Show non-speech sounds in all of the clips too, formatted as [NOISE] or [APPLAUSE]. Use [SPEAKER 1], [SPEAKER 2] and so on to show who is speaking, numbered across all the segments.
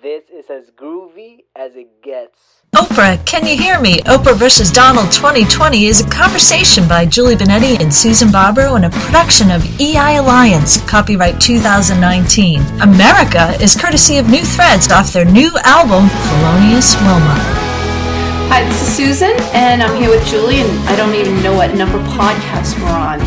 [SPEAKER 1] This is as groovy as it gets.
[SPEAKER 2] Oprah, Can You Hear Me? Oprah vs. Donald 2020 is a conversation by Julie Benetti and Susan Barbaro and a production of EI Alliance, copyright 2019. America is courtesy of New Threads off their new album, Felonious Wilma.
[SPEAKER 3] Hi, this is Susan, and I'm here with Julie, and I don't even know what number podcast we're on.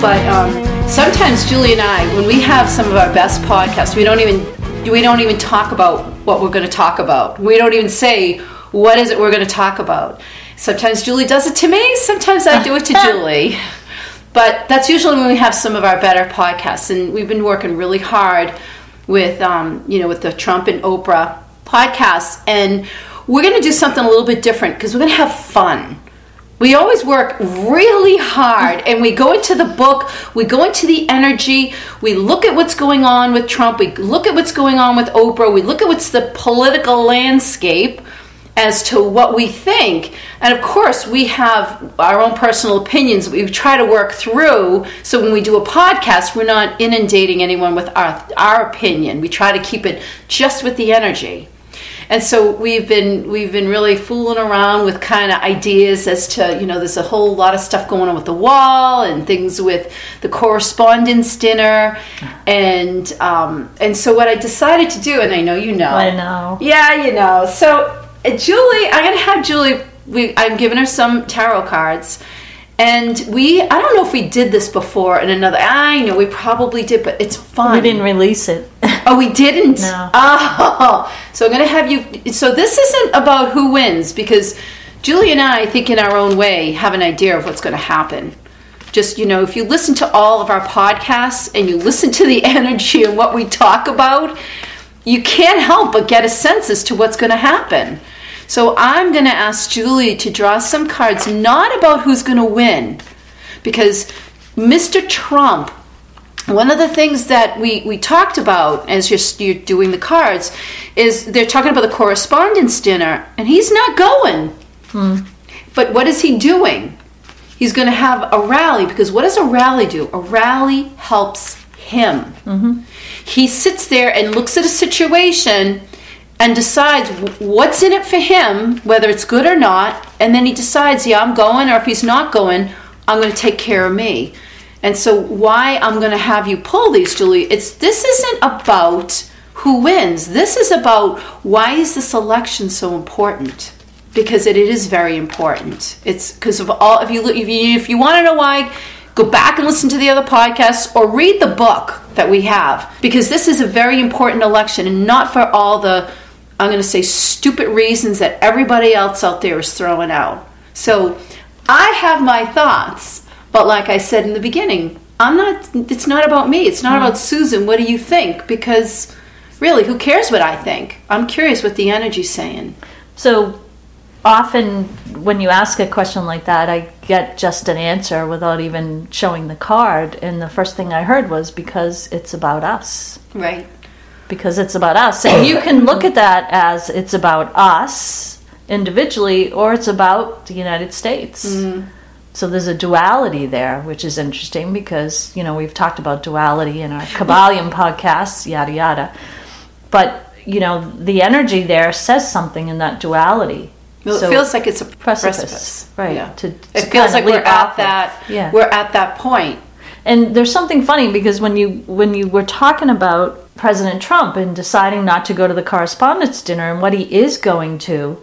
[SPEAKER 3] But um, sometimes Julie and I, when we have some of our best podcasts, we don't even we don't even talk about what we're going to talk about. We don't even say what is it we're going to talk about. Sometimes Julie does it to me. Sometimes I do it to [LAUGHS] Julie. But that's usually when we have some of our better podcasts, and we've been working really hard with um, you know with the Trump and Oprah podcasts, and we're going to do something a little bit different because we're going to have fun. We always work really hard and we go into the book, we go into the energy, we look at what's going on with Trump, we look at what's going on with Oprah, we look at what's the political landscape as to what we think. And of course, we have our own personal opinions we try to work through. So when we do a podcast, we're not inundating anyone with our, our opinion. We try to keep it just with the energy and so we've been we've been really fooling around with kind of ideas as to you know there's a whole lot of stuff going on with the wall and things with the correspondence dinner. And um, and so what I decided to do and I know you know.
[SPEAKER 2] I know.
[SPEAKER 3] Yeah you know. So uh, Julie I'm gonna have Julie we I'm giving her some tarot cards. And we, I don't know if we did this before in another, I know we probably did, but it's fun.
[SPEAKER 2] We didn't release it. [LAUGHS]
[SPEAKER 3] oh, we didn't?
[SPEAKER 2] No.
[SPEAKER 3] Oh, so I'm going to have you, so this isn't about who wins because Julie and I, I think in our own way, have an idea of what's going to happen. Just, you know, if you listen to all of our podcasts and you listen to the [LAUGHS] energy and what we talk about, you can't help but get a sense as to what's going to happen. So I'm going to ask Julie to draw some cards, not about who's going to win, because Mr. Trump, one of the things that we, we talked about as you're, you're doing the cards is they're talking about the correspondence dinner, and he's not going. Hmm. But what is he doing? He's going to have a rally because what does a rally do? A rally helps him. Mm-hmm. He sits there and looks at a situation and decides what's in it for him, whether it's good or not, and then he decides, yeah, I'm going, or if he's not going, I'm going to take care of me. And so, why I'm going to have you pull these, Julie? It's this isn't about who wins. This is about why is this election so important? Because it, it is very important. It's because of all. If you if you if you want to know why, go back and listen to the other podcasts or read the book that we have because this is a very important election and not for all the I'm going to say stupid reasons that everybody else out there is throwing out. So I have my thoughts, but like I said in the beginning, I'm not, it's not about me. It's not mm. about Susan. What do you think? Because really, who cares what I think? I'm curious what the energy's saying.
[SPEAKER 2] So often when you ask a question like that, I get just an answer without even showing the card. And the first thing I heard was because it's about us.
[SPEAKER 3] Right
[SPEAKER 2] because it's about us. And you can look at that as it's about us individually or it's about the United States. Mm. So there's a duality there, which is interesting because, you know, we've talked about duality in our Kybalion podcasts, yada, yada. But, you know, the energy there says something in that duality.
[SPEAKER 3] Well, so it feels like it's a precipice, precipice
[SPEAKER 2] right? Yeah. To, to
[SPEAKER 3] it feels like we're at that. Yeah. We're at that point.
[SPEAKER 2] And there's something funny because when you when you were talking about President Trump and deciding not to go to the correspondence dinner and what he is going to,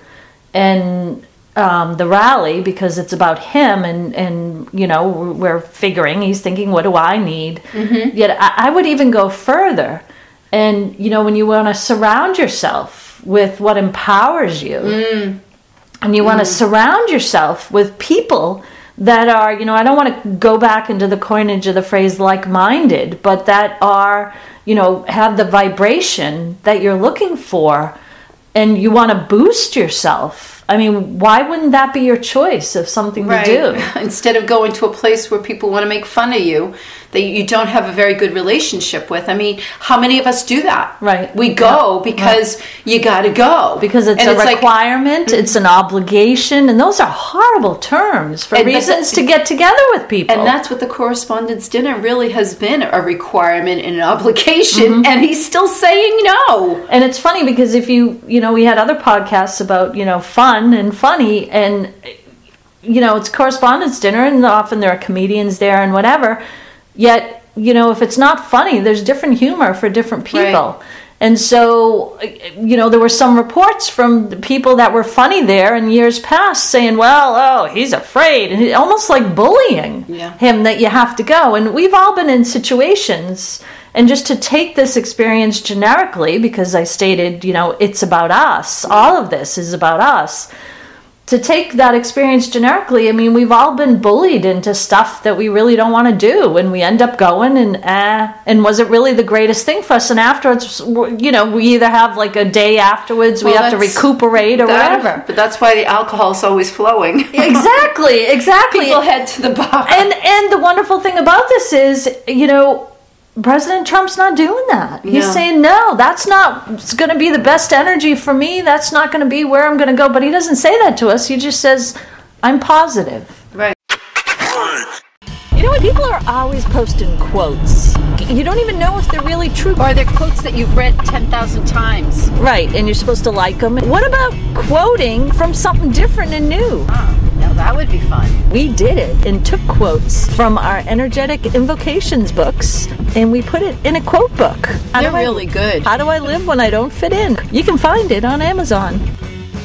[SPEAKER 2] and um, the rally because it's about him and and you know we're figuring he's thinking what do I need. Mm-hmm. Yet I, I would even go further, and you know when you want to surround yourself with what empowers you, mm. and you want to mm. surround yourself with people that are you know I don't want to go back into the coinage of the phrase like minded, but that are you know, have the vibration that you're looking for and you want to boost yourself. I mean, why wouldn't that be your choice of something right. to do? [LAUGHS]
[SPEAKER 3] Instead of going to a place where people want to make fun of you, that you don't have a very good relationship with. I mean, how many of us do that?
[SPEAKER 2] Right.
[SPEAKER 3] We go because you got to go
[SPEAKER 2] because it's
[SPEAKER 3] And
[SPEAKER 2] a
[SPEAKER 3] like-
[SPEAKER 2] requirement, it's an obligation, and those are horrible terms for reasons to get together with people.
[SPEAKER 3] And that's what the correspondence dinner really has been a requirement and an obligation.
[SPEAKER 2] Mm-hmm.
[SPEAKER 3] And he's still saying no.
[SPEAKER 2] And it's funny because if you, you know, we had other podcasts about, you know, fun and funny and, you know, it's correspondence dinner and often there are comedians there and whatever. Yet, you know, if it's not funny, there's different humor for different people.
[SPEAKER 3] Right.
[SPEAKER 2] And so, you know, there were some reports from the people that were funny there in years past saying, well, oh, he's afraid. And almost like bullying
[SPEAKER 3] Yeah.
[SPEAKER 2] him that you have to go. And we've all been in situations. And just to take this experience generically, because I stated, you know, it's about us, all of this is about us. To take that experience generically, I mean, we've all been bullied into stuff that we really don't want to do, and we end up going and eh, and was it really the greatest thing for us? And afterwards, you know, we either have like a day afterwards, we have to recuperate or
[SPEAKER 3] That-
[SPEAKER 2] whatever.
[SPEAKER 3] But that's why the alcohol is always flowing. [LAUGHS]
[SPEAKER 2] exactly, exactly.
[SPEAKER 3] People head to the bar.
[SPEAKER 2] and and the wonderful thing about this is, you know, President Trump's not doing that. He's saying no, that's not going to be the best energy for me. That's not going to be where I'm going to go. But he doesn't say that to us. He just says, "I'm positive."
[SPEAKER 3] right.
[SPEAKER 2] You know what? People are always posting quotes. You don't even know if they're really true.
[SPEAKER 3] Or they're quotes that you've read 10,000 times.
[SPEAKER 2] Right, and you're supposed to like them. What about quoting from something different and new?
[SPEAKER 3] Oh, now that would be fun.
[SPEAKER 2] We did it and took quotes from our energetic invocations books and we put it in a quote book. How
[SPEAKER 3] They're
[SPEAKER 2] do I-
[SPEAKER 3] really good.
[SPEAKER 2] How do I live when I don't fit in? You can find it on Amazon.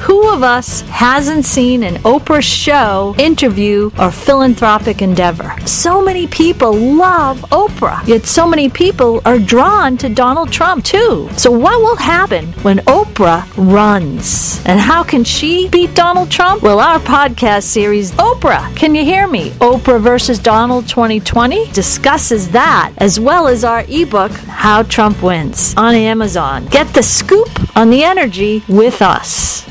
[SPEAKER 2] Who of us hasn't seen an Oprah show, interview, or philanthropic endeavor? So many people love Oprah, yet so many people are drawn to Donald Trump too. So, what will happen when Oprah runs? And how can she beat Donald Trump? Well, our podcast series, Oprah, Can You Hear Me? Oprah versus Donald 2020 discusses that, as well as our ebook, How Trump Wins, on Amazon. Get the scoop on the energy with us.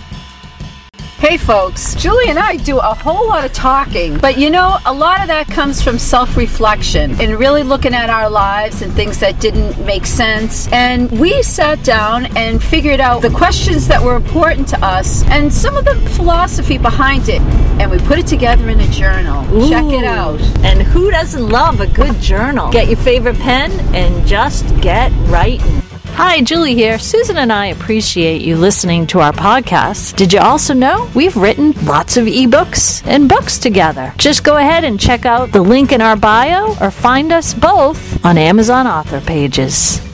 [SPEAKER 3] Hey folks, Julie and I do a whole lot of talking, but you know, a lot of that comes from self reflection and really looking at our lives and things that didn't make sense. And we sat down and figured out the questions that were important to us and some of the philosophy behind it. And we put it together in a journal. Check it out.
[SPEAKER 2] And who doesn't love a good journal? Get your favorite pen and just get writing. Hi, Julie here. Susan and I appreciate you listening to our podcast. Did you also know we've written lots of ebooks and books together? Just go ahead and check out the link in our bio or find us both on Amazon author pages.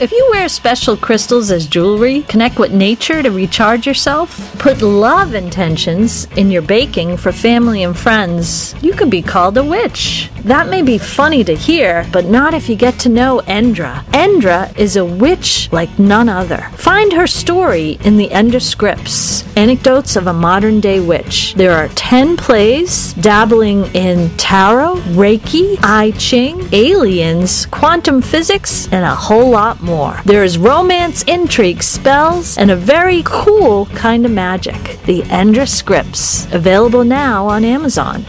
[SPEAKER 2] If you wear special crystals as jewelry, connect with nature to recharge yourself, put love intentions in your baking for family and friends, you could be called a witch. That may be funny to hear, but not if you get to know Endra. Endra is a witch like none other. Find her story in the Endra scripts, Anecdotes of a Modern Day Witch. There are 10 plays dabbling in tarot, Reiki, I Ching, aliens, quantum physics, and a whole lot more. There is romance, intrigue, spells, and a very cool kind of magic. The Endra Scripts, available now on Amazon.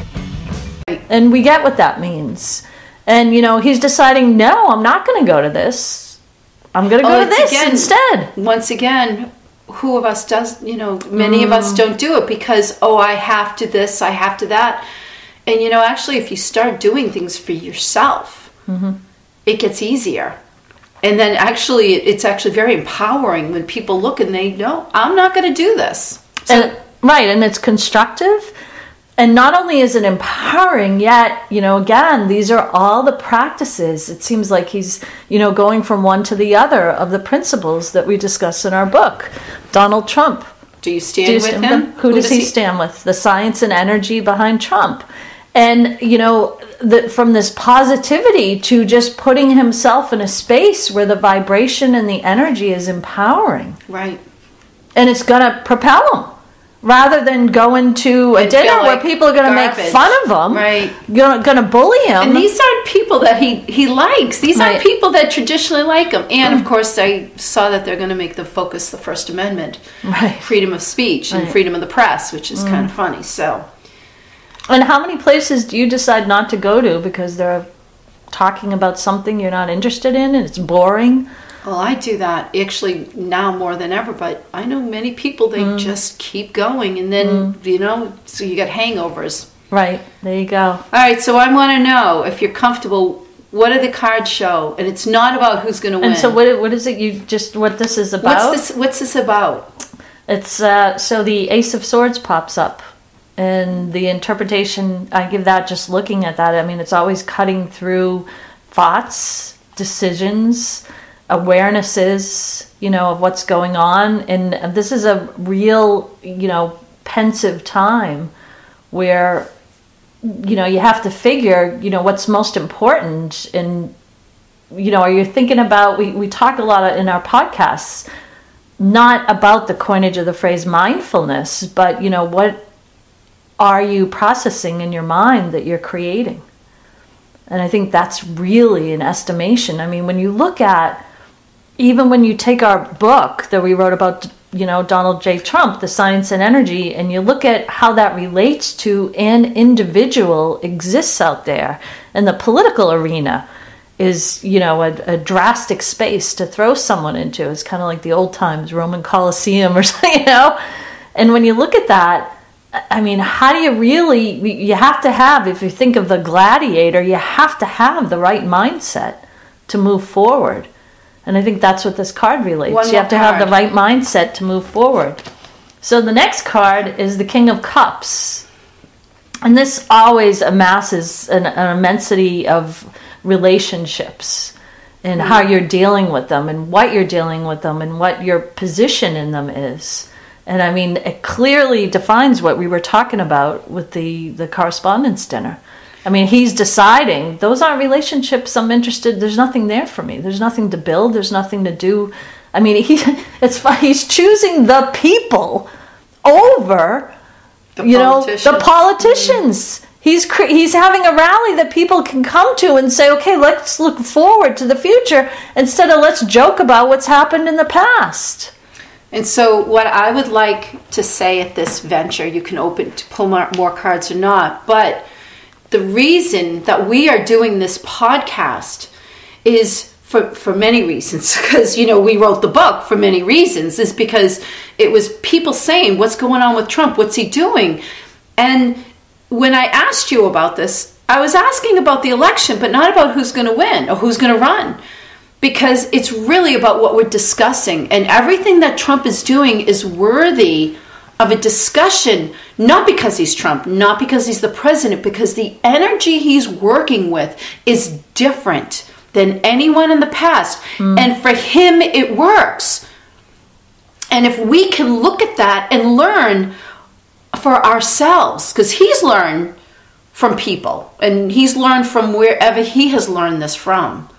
[SPEAKER 2] And we get what that means. And you know, he's deciding, no, I'm not going to go to this. I'm going to go
[SPEAKER 3] Oh,
[SPEAKER 2] to this
[SPEAKER 3] again-
[SPEAKER 2] instead.
[SPEAKER 3] Once again, who of us does, you know, many of us mm. don't do it because, oh, I have to this, I have to that. And, you know, actually, if you start doing things for yourself, mm-hmm. it gets easier. And then actually, it's actually very empowering when people look and they know, I'm not going to do this. So,
[SPEAKER 2] and, right and it's constructive and not only is it empowering yet you know again these are all the practices it seems like he's you know going from one to the other of the principles that we discuss in our book donald trump
[SPEAKER 3] do you stand
[SPEAKER 2] do you
[SPEAKER 3] with
[SPEAKER 2] stand
[SPEAKER 3] him?
[SPEAKER 2] with him? Who, does he, stand with? The science and energy behind Trump. And, you know, the, from this positivity to just putting himself in a space where the vibration and the energy is empowering.
[SPEAKER 3] Right.
[SPEAKER 2] And it's going to propel him. Rather than going to a dinner
[SPEAKER 3] feel
[SPEAKER 2] where people are going to make fun of him,
[SPEAKER 3] Right.
[SPEAKER 2] going to bully him.
[SPEAKER 3] And these aren't people that he, he likes. These aren't people that traditionally like him. And of course, I saw that they're going to make the focus the First Amendment,
[SPEAKER 2] Right.
[SPEAKER 3] freedom of speech and
[SPEAKER 2] Right.
[SPEAKER 3] freedom of the press, which is kind of mm. funny. So
[SPEAKER 2] and how many places do you decide not to go to because they're talking about something you're not interested in and it's boring.
[SPEAKER 3] Well, I do that actually now more than ever, but I know many people they just keep going and then, you know, so you get hangovers.
[SPEAKER 2] Right, there you go.
[SPEAKER 3] All right, so I want to know if you're comfortable, what do the cards show? And it's not about who's going to win.
[SPEAKER 2] And so, what, what is it you just, what this is about?
[SPEAKER 3] what's this what's this about?
[SPEAKER 2] It's uh, so the Ace of Swords pops up, and the interpretation I give that just looking at that. I mean, it's always cutting through thoughts, decisions, awarenesses, you know, of what's going on, and this is a real, you know, pensive time where you know you have to figure you know what's most important and you know are you thinking about we, we talk a lot in our podcasts not about the coinage of the phrase mindfulness, but you know, what are you processing in your mind that you're creating? And I think that's really an estimation. I mean, when you look at even when you take our book that we wrote about, you know, Donald J. Trump, The Science and Energy, and you look at how that relates to an individual exists out there in the political arena is you know a, a, drastic space to throw someone into it's kind of like the old times roman coliseum or [LAUGHS] something you know and when you look at that i mean how do you really you have to have if you think of the gladiator you have to have the right mindset to move forward. And i think that's what this card relates.
[SPEAKER 3] One
[SPEAKER 2] you have to
[SPEAKER 3] more
[SPEAKER 2] have the right mindset to move forward. So the next card is the king of cups. And this always amasses an, an immensity of relationships and how hmm. you're dealing with them and what you're dealing with them and what your position in them is. And I mean, it clearly defines what we were talking about with the, the correspondence dinner. I mean, he's deciding those aren't relationships I'm interested. There's nothing there for me. There's nothing to build. There's nothing to do. I mean, he [LAUGHS] it's. He's choosing the people over
[SPEAKER 3] The
[SPEAKER 2] you know the politicians he's he's having a rally that people can come to and say okay let's look forward to the future instead of let's joke about what's happened in the past
[SPEAKER 3] And so, what I would like to say at this venture, you can open to pull more, more cards or not, but the reason that we are doing this podcast is for, for many reasons. [LAUGHS] Because, you know, we wrote the book for many reasons, is because it was people saying, What's going on with Trump? What's he doing? And when I asked you about this, I was asking about the election, but not about who's going to win or who's going to run because it's really about what we're discussing. And everything that Trump is doing is worthy of a discussion not because he's Trump not because he's the president because the energy he's working with is different than anyone in the past. Hmm. And for him it works. And if we can look at that and learn for ourselves because he's learned from people and he's learned from wherever he has learned this from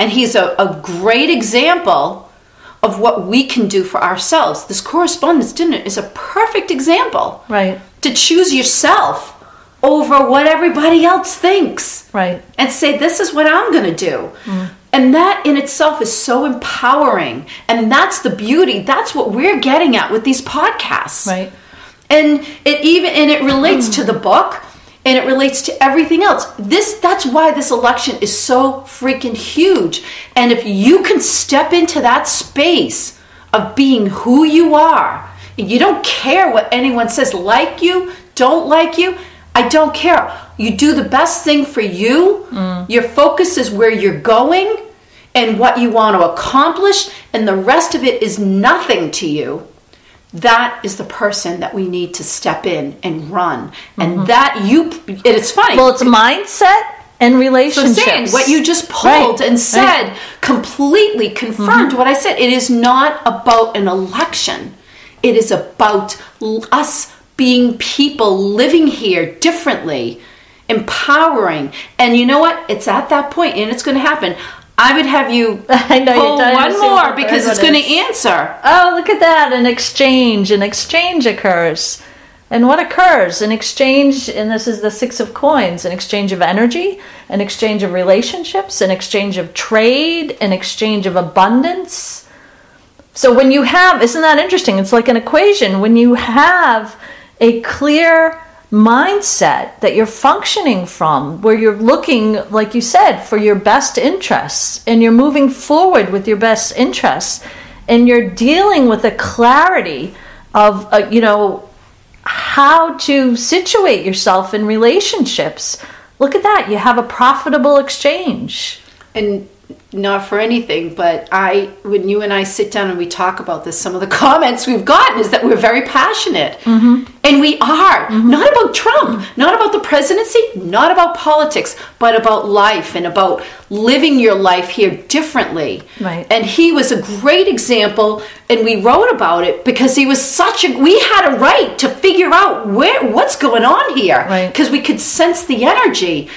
[SPEAKER 3] and he's a, a great example of what we can do for ourselves. This correspondence dinner is a perfect example
[SPEAKER 2] right
[SPEAKER 3] to choose yourself over what everybody else thinks
[SPEAKER 2] right
[SPEAKER 3] and say, This is what I'm going to do. Mm. And that in itself is so empowering. And that's the beauty. That's what we're getting at with these podcasts
[SPEAKER 2] right
[SPEAKER 3] and it even and it relates mm. to the book and it relates to everything else. This that's why this election is so freaking huge. And if you can step into that space of being who you are and you don't care what anyone says like you don't like you i don't care. You do the best thing for you. Mm. Your focus is where you're going and what you want to accomplish and the rest of it is nothing to you that is the person that we need to step in and run and mm-hmm. that you, it's funny
[SPEAKER 2] well it's mindset and
[SPEAKER 3] so
[SPEAKER 2] relationships
[SPEAKER 3] saying what you just pulled
[SPEAKER 2] Right,
[SPEAKER 3] and said
[SPEAKER 2] right.
[SPEAKER 3] completely confirmed mm-hmm. what I said. It is not about an election. It is about us being people living here differently, empowering. And you know what? It's at that point, and it's going to happen. I would have you [LAUGHS]
[SPEAKER 2] I know
[SPEAKER 3] pull
[SPEAKER 2] dying
[SPEAKER 3] one more because it's going to answer.
[SPEAKER 2] Oh, look at that. An exchange. An exchange occurs. And what occurs? An exchange, and this is the Six of Coins an exchange of energy, an exchange of relationships, an exchange of trade, an exchange of abundance. So when you have, isn't that interesting? It's like an equation. When you have a clear mindset that you're functioning from, where you're looking, like you said, for your best interests and you're moving forward with your best interests and you're dealing with a clarity of, uh, you know, how to situate yourself in relationships. Look at that. You have a profitable exchange.
[SPEAKER 3] and not for anything, but I, when you and I sit down and we talk about this, some of the [LAUGHS] comments we've gotten is that we're very passionate. Mm-hmm. And we are. Mm-hmm. Not about Trump, not about the presidency, not about politics, but about life and about living your life here differently.
[SPEAKER 2] Right.
[SPEAKER 3] And he was a great example, and we wrote about it because he was such a, we had a right to figure out where, what's going on here.
[SPEAKER 2] Right.
[SPEAKER 3] Because we could sense the energy.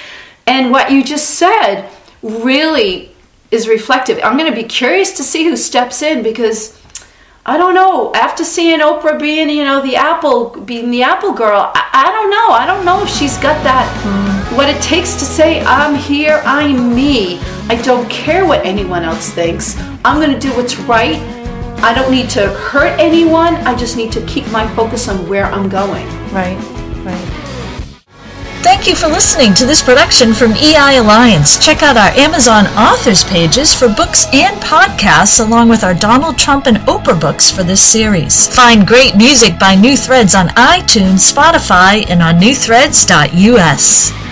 [SPEAKER 3] And what you just said really is reflective. I'm going to be curious to see who steps in because I don't know. After seeing Oprah being, you know, the Apple, being the Apple girl, I, I don't know. I don't know if she's got that, what it takes to say, I'm here, I'm me. I don't care what anyone else thinks. I'm going to do what's right. I don't need to hurt anyone. I just need to keep my focus on where I'm going.
[SPEAKER 2] Right, right.
[SPEAKER 4] Thank you for listening to this production from EI Alliance. Check out our Amazon authors pages for books and podcasts, along with our Donald Trump and Oprah books for this series. Find great music by New Threads on iTunes, Spotify, and on newthreads.us.